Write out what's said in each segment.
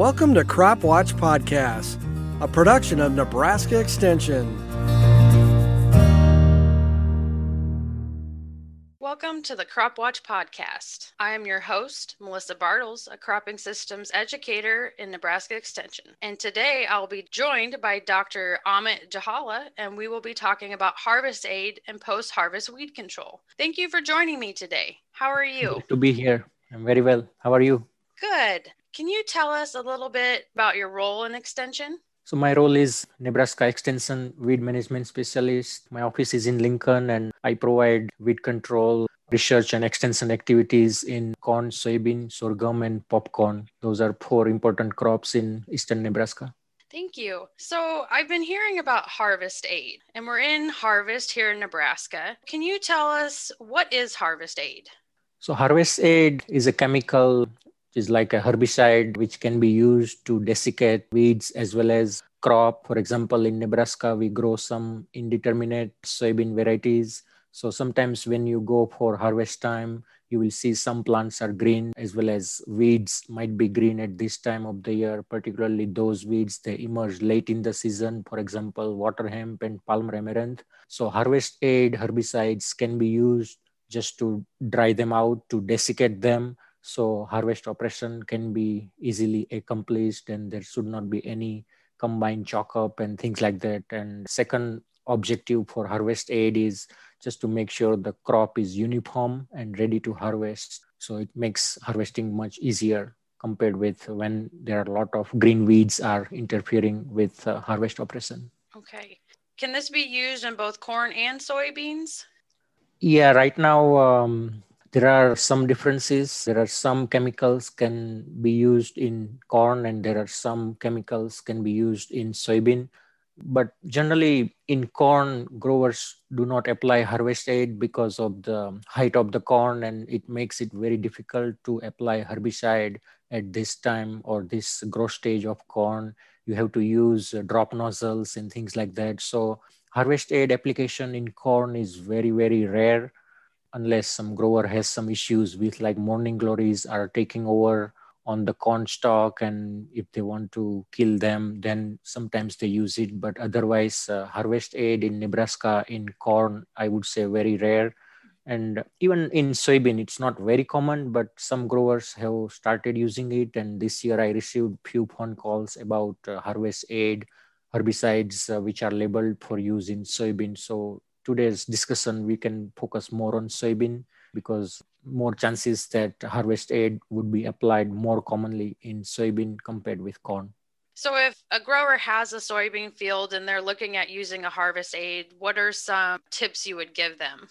Welcome to Crop Watch Podcast, a production of Nebraska Extension. Welcome to the Crop Watch Podcast. I am your host, Melissa Bartels, a cropping systems educator in Nebraska Extension. And today I'll be joined by Dr. Amit Jhala, and we will be talking about harvest aid and post harvest weed control. Thank you for joining me today. How are you? Good to be here. I'm very well. How are you? Good. Can you tell us a little bit about your role in Extension? So my role is Nebraska Extension Weed Management Specialist. My office is in Lincoln and I provide weed control, research and extension activities in corn, soybean, sorghum and popcorn. Those are four important crops in eastern Nebraska. Thank you. So, I've been hearing about Harvest Aid, and we're in harvest here in Nebraska. Can you tell us what is Harvest Aid? So, Harvest Aid is a chemical which is like a herbicide which can be used to desiccate weeds as well as crop. For example, in Nebraska, we grow some indeterminate soybean varieties. So sometimes when you go for harvest time, you will see some plants are green as well as weeds might be green at this time of the year, particularly those weeds they emerge late in the season, for example, water hemp and palmer amaranth. So harvest aid herbicides can be used just to dry them out, to desiccate them. So harvest operation can be easily accomplished and there should not be any combined chalk up and things like that. And second objective for harvest aid is just to make sure the crop is uniform and ready to harvest. So it makes harvesting much easier compared with when there are a lot of green weeds are interfering with uh, harvest operation. Okay. Can this be used in both corn and soybeans? Yeah, right now um, there are some differences. There are some chemicals can be used in corn and there are some chemicals can be used in soybean. But generally in corn growers do not apply harvest aid because of the height of the corn and it makes it very difficult to apply herbicide at this time or this growth stage of corn. You have to use uh, drop nozzles and things like that. So harvest aid application in corn is very very rare unless some grower has some issues with like morning glories are taking over on the corn stalk and if they want to kill them then sometimes they use it. But otherwise uh, harvest aid in nebraska in corn i would say very rare. And even in soybean it's not very common but some growers have started using it. And this year i received few phone calls about uh, harvest aid herbicides uh, which are labeled for use in soybean. So today's discussion we can focus more on soybean because more chances that harvest aid would be applied more commonly in soybean compared with corn. So, if a grower has a soybean field and they're looking at using a harvest aid, what are some tips you would give them?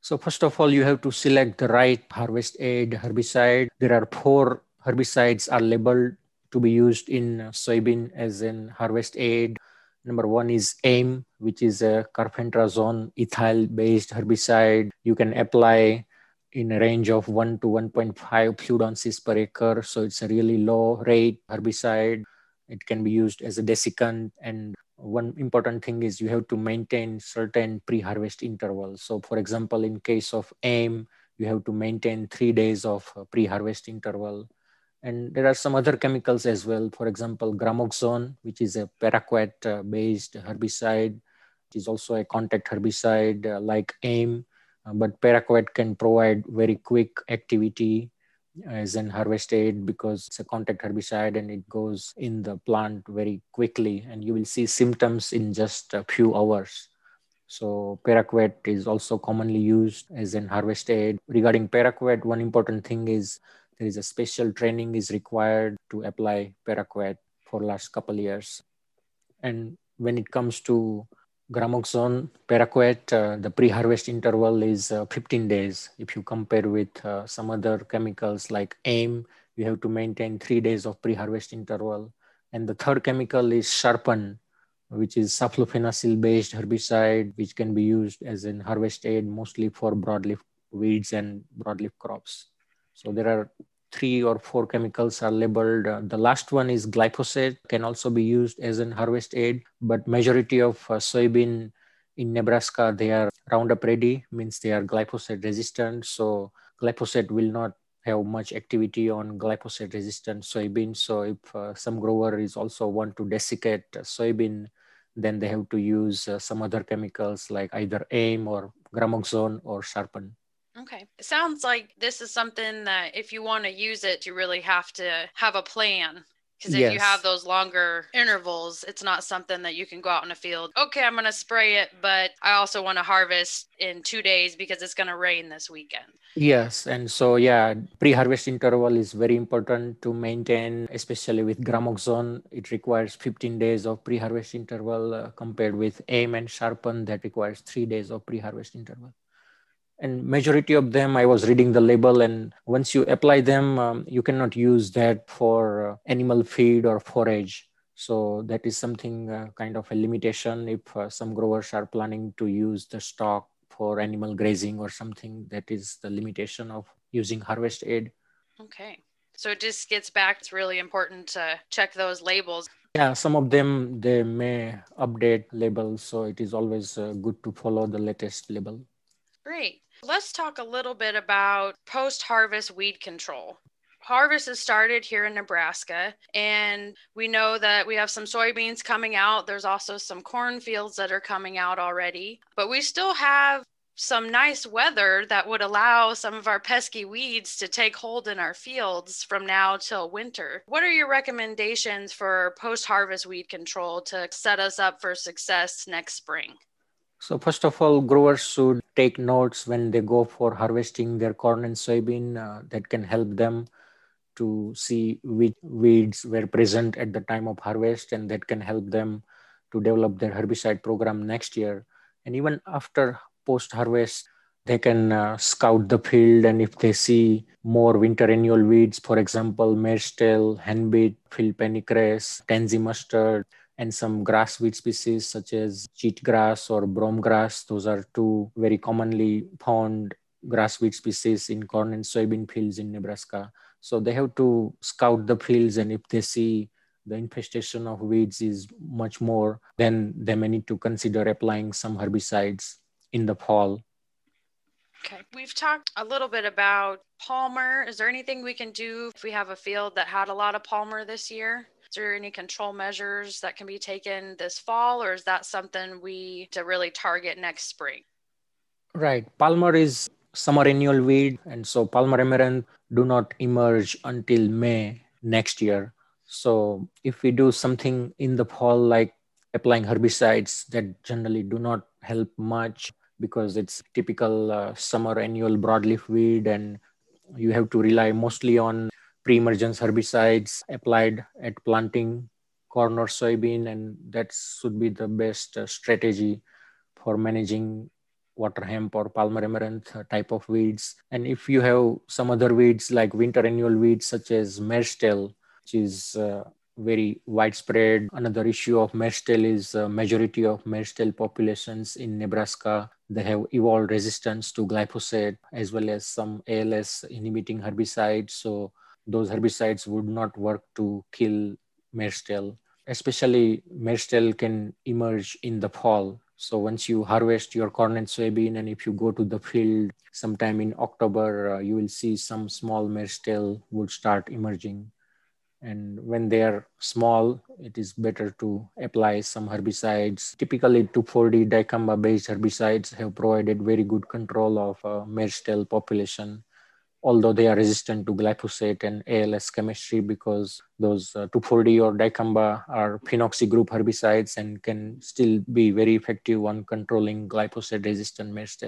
So, first of all, you have to select the right harvest aid herbicide. There are four herbicides are labeled to be used in soybean as in harvest aid. Number one is AIM, which is a carfentrazone ethyl based herbicide. You can apply in a range of 1 to 1.5 fluid ounces per acre. So it's a really low rate herbicide. It can be used as a desiccant. And one important thing is you have to maintain certain pre-harvest intervals. So for example, in case of AIM, you have to maintain three days of pre-harvest interval. And there are some other chemicals as well. For example, gramoxone, which is a paraquat-based herbicide, which is also a contact herbicide uh, like AIM uh, but paraquat can provide very quick activity as an harvest aid because it's a contact herbicide and it goes in the plant very quickly and you will see symptoms in just a few hours. So paraquat is also commonly used as an harvest aid. Regarding paraquat, one important thing is there is a special training is required to apply paraquat for last couple years. And when it comes to gramoxone, paraquat, uh, the pre-harvest interval is uh, 15 days. If you compare with uh, some other chemicals like AIM, you have to maintain three days of pre-harvest interval. And the third chemical is Sharpen, which is saflufenacil-based herbicide, which can be used as an harvest aid mostly for broadleaf weeds and broadleaf crops. So there are three or four chemicals are labeled. Uh, the last one is glyphosate, can also be used as an harvest aid, but majority of uh, soybean in Nebraska, they are Roundup ready, means they are glyphosate resistant. So glyphosate will not have much activity on glyphosate resistant soybean. So if uh, some grower is also want to desiccate soybean, then they have to use uh, some other chemicals like either AIM or gramoxone or Sharpen. Okay. It sounds like this is something that if you want to use it, you really have to have a plan. Because if yes. you have those longer intervals, it's not something that you can go out in a field. Okay, I'm going to spray it, but I also want to harvest in two days because it's going to rain this weekend. Yes. And so, yeah, pre harvest interval is very important to maintain, especially with gramoxone. It requires 15 days of pre harvest interval uh, compared with AIM and Sharpen that requires three days of pre harvest interval and majority of them i was reading the label and once you apply them um, you cannot use that for uh, animal feed or forage. So that is something uh, kind of a limitation. If uh, some growers are planning to use the stock for animal grazing or something that is the limitation of using harvest aid. Okay. So it just gets back it's really important to check those labels. Yeah some of them they may update labels so it is always uh, good to follow the latest label. Great Let's talk a little bit about post harvest weed control. Harvest has started here in Nebraska, and we know that we have some soybeans coming out. There's also some corn fields that are coming out already, but we still have some nice weather that would allow some of our pesky weeds to take hold in our fields from now till winter. What are your recommendations for post harvest weed control to set us up for success next spring? So first of all, growers should take notes when they go for harvesting their corn and soybean uh, that can help them to see which weeds were present at the time of harvest and that can help them to develop their herbicide program next year. And even after post harvest, they can uh, scout the field and if they see more winter annual weeds, for example, mare's tail, henbit, field pennycress, tansy mustard, and some grass weed species such as cheatgrass or brome grass. Those are two very commonly found grass weed species in corn and soybean fields in Nebraska. So they have to scout the fields, and if they see the infestation of weeds is much more, then they may need to consider applying some herbicides in the fall. Okay, we've talked a little bit about palmer. Is there anything we can do if we have a field that had a lot of palmer this year? Is there any control measures that can be taken this fall, or is that something we to really target next spring? Right. Palmer is summer annual weed, and so Palmer amaranth do not emerge until May next year. So if we do something in the fall, like applying herbicides that generally do not help much because it's typical uh, summer annual broadleaf weed and you have to rely mostly on pre-emergence herbicides applied at planting corn or soybean and that should be the best uh, strategy for managing water hemp or palmer amaranth uh, type of weeds. And if you have some other weeds like winter annual weeds such as mare's which is uh, very widespread. Another issue of mare's is uh, majority of mare's populations in nebraska they have evolved resistance to glyphosate as well as some als inhibiting herbicides. So those herbicides would not work to kill mare's. Especially mare's can emerge in the fall. So once you harvest your corn and soybean, and if you go to the field sometime in October, uh, you will see some small mare's would start emerging. And when they are small, it is better to apply some herbicides. Typically, 2,4-D dicamba based herbicides have provided very good control of uh, population although they are resistant to glyphosate and ALS chemistry because those uh, 2,4-D or dicamba are phenoxy group herbicides and can still be very effective on controlling glyphosate resistant mare's.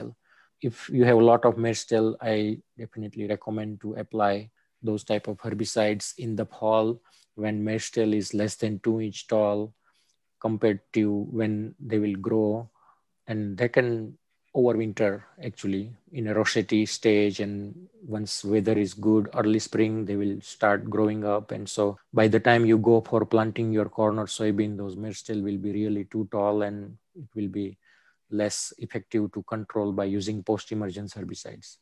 If you have a lot of mare's I definitely recommend to apply those type of herbicides in the fall when mare's is less than two inch tall compared to when they will grow and they can overwinter actually in a rosette stage and once weather is good early spring they will start growing up. And so by the time you go for planting your corn or soybean those mare's will be really too tall and it will be less effective to control by using post emergence herbicides.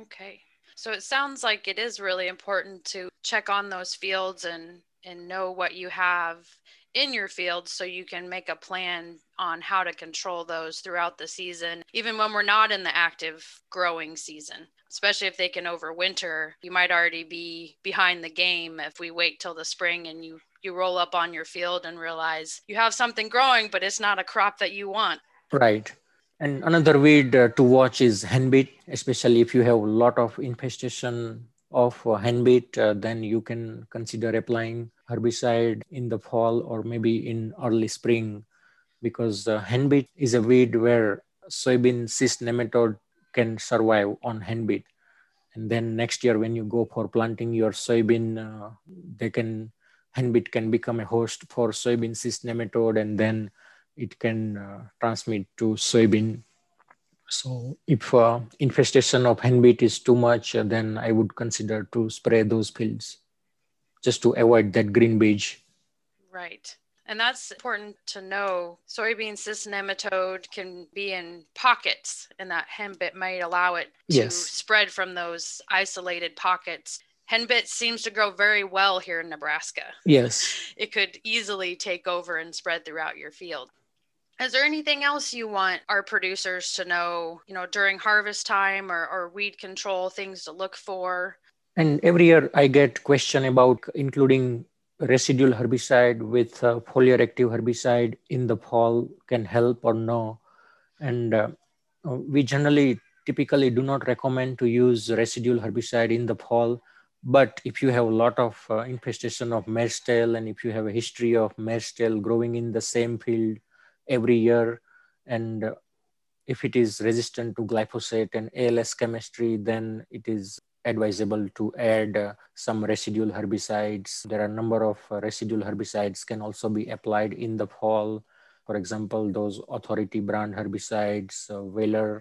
Okay. So it sounds like it is really important to check on those fields and and know what you have in your field so you can make a plan on how to control those throughout the season, even when we're not in the active growing season. Especially if they can overwinter, you might already be behind the game if we wait till the spring and you you roll up on your field and realize you have something growing, but it's not a crop that you want. Right. And another weed uh, to watch is henbit, especially if you have a lot of infestation of henbit, uh, then you can consider applying herbicide in the fall or maybe in early spring because uh, henbit is a weed where soybean cyst nematode can survive on henbit. And then next year when you go for planting your soybean, uh, they can henbit can become a host for soybean cyst nematode and then it can uh, transmit to soybean. So if uh, infestation of henbit is too much, uh, then I would consider to spray those fields just to avoid that green bridge. Right. And that's important to know. Soybean cyst nematode can be in pockets, and that henbit might allow it to yes. spread from those isolated pockets. Henbit seems to grow very well here in Nebraska. Yes. It could easily take over and spread throughout your field. Is there anything else you want our producers to know, you know, during harvest time or, or weed control, things to look for? And every year I get question about including residual herbicide with uh, foliar active herbicide in the fall can help or no. And uh, we generally typically do not recommend to use residual herbicide in the fall. But if you have a lot of uh, infestation of mare's tail and if you have a history of mare's tail growing in the same field every year. And if it is resistant to glyphosate and ALS chemistry, then it is advisable to add uh, some residual herbicides. There are a number of uh, residual herbicides can also be applied in the fall. For example, those authority brand herbicides, uh,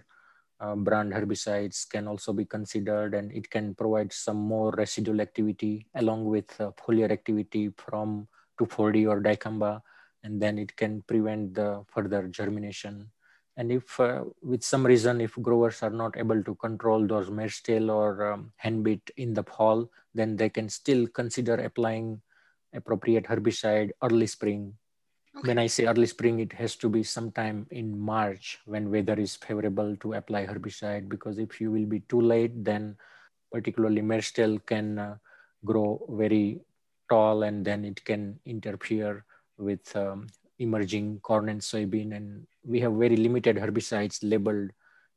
uh, brand herbicides can also be considered and it can provide some more residual activity along with uh, foliar activity from 2,4-D or dicamba and then it can prevent the further germination. And if uh, with some reason, if growers are not able to control those mare's tail or um, henbit in the fall, then they can still consider applying appropriate herbicide early spring. Okay. When I say early spring, it has to be sometime in March when weather is favorable to apply herbicide. Because if you will be too late, then particularly mare's tail can uh, grow very tall and then it can interfere with um, emerging corn and soybean. And we have very limited herbicides labeled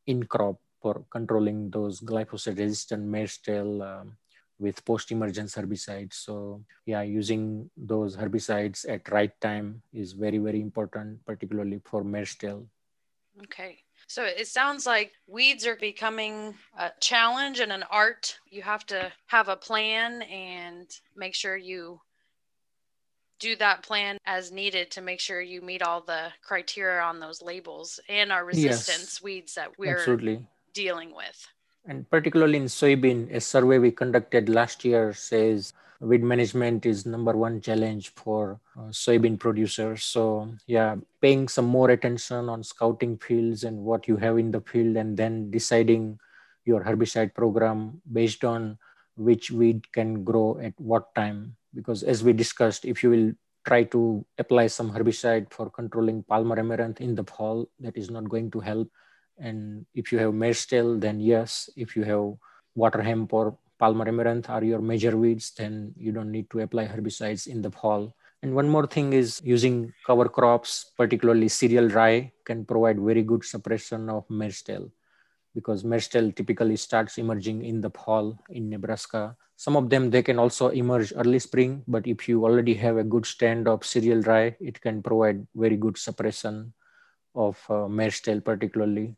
in crop for controlling those glyphosate resistant mare's tail um, with post-emergence herbicides. So yeah, using those herbicides at right time is very, very important, particularly for tail. Okay. So it sounds like weeds are becoming a challenge and an art. You have to have a plan and make sure you do that plan as needed to make sure you meet all the criteria on those labels and our resistance yes, weeds that we're absolutely. dealing with. And particularly in soybean, a survey we conducted last year says weed management is number one challenge for uh, soybean producers. So yeah, paying some more attention on scouting fields and what you have in the field, and then deciding your herbicide program based on which weed can grow at what time because as we discussed, if you will try to apply some herbicide for controlling palmer amaranth in the fall, that is not going to help. And if you have mare's tail, then yes. If you have water hemp or palmer amaranth are your major weeds, then you don't need to apply herbicides in the fall. And one more thing is using cover crops, particularly cereal rye, can provide very good suppression of mare's tail because mare's typically starts emerging in the fall in Nebraska some of them, they can also emerge early spring, but if you already have a good stand of cereal rye, it can provide very good suppression of uh, particularly.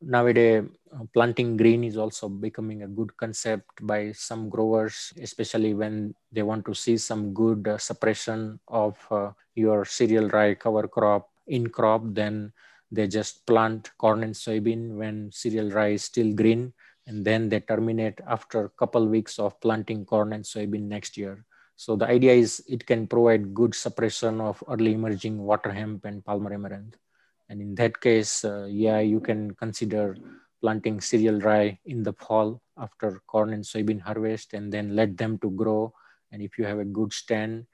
Nowadays, uh, planting green is also becoming a good concept by some growers, especially when they want to see some good uh, suppression of uh, your cereal rye cover crop in crop, then they just plant corn and soybean when cereal rye is still green and then they terminate after a couple weeks of planting corn and soybean next year. So the idea is it can provide good suppression of early emerging water hemp and palmer amaranth. And in that case, uh, yeah, you can consider planting cereal rye in the fall after corn and soybean harvest and then let them to grow. And if you have a good stand,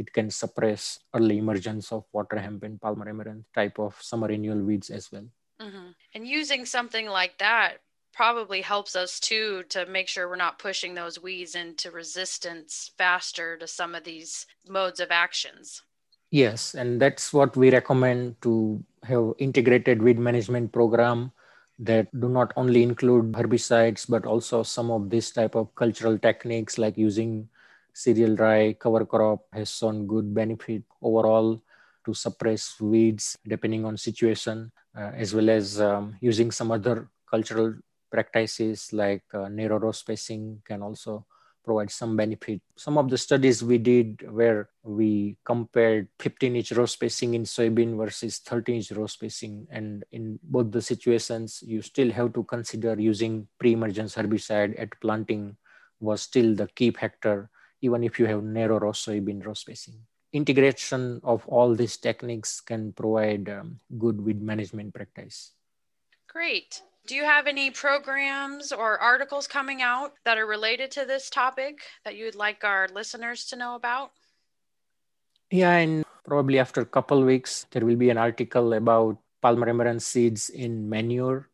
it can suppress early emergence of water hemp and palmer amaranth type of summer annual weeds as well. Mm-hmm. And using something like that probably helps us too to make sure we're not pushing those weeds into resistance faster to some of these modes of actions. Yes, and that's what we recommend to have integrated weed management program that do not only include herbicides but also some of this type of cultural techniques like using cereal rye cover crop has shown good benefit overall to suppress weeds depending on situation uh, as well as um, using some other cultural practices like uh, narrow row spacing can also provide some benefit. Some of the studies we did where we compared 15 inch row spacing in soybean versus 30 inch row spacing. And in both the situations, you still have to consider using pre-emergence herbicide at planting was still the key factor, even if you have narrow row soybean row spacing. Integration of all these techniques can provide um, good weed management practice. Great. Do you have any programs or articles coming out that are related to this topic that you would like our listeners to know about? Yeah, and probably after a couple weeks, there will be an article about Palmer amaranth seeds in manure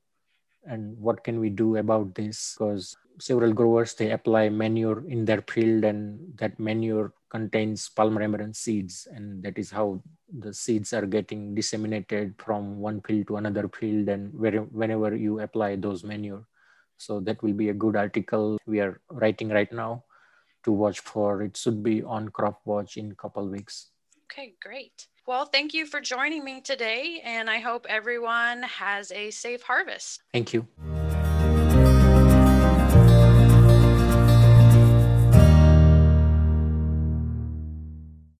and what can we do about this because several growers they apply manure in their field and that manure contains palmer amaranth seeds and that is how the seeds are getting disseminated from one field to another field and where, whenever you apply those manure. So that will be a good article we are writing right now to watch for. It should be on crop watch in couple weeks. Okay great. Well thank you for joining me today and i hope everyone has a safe harvest. Thank you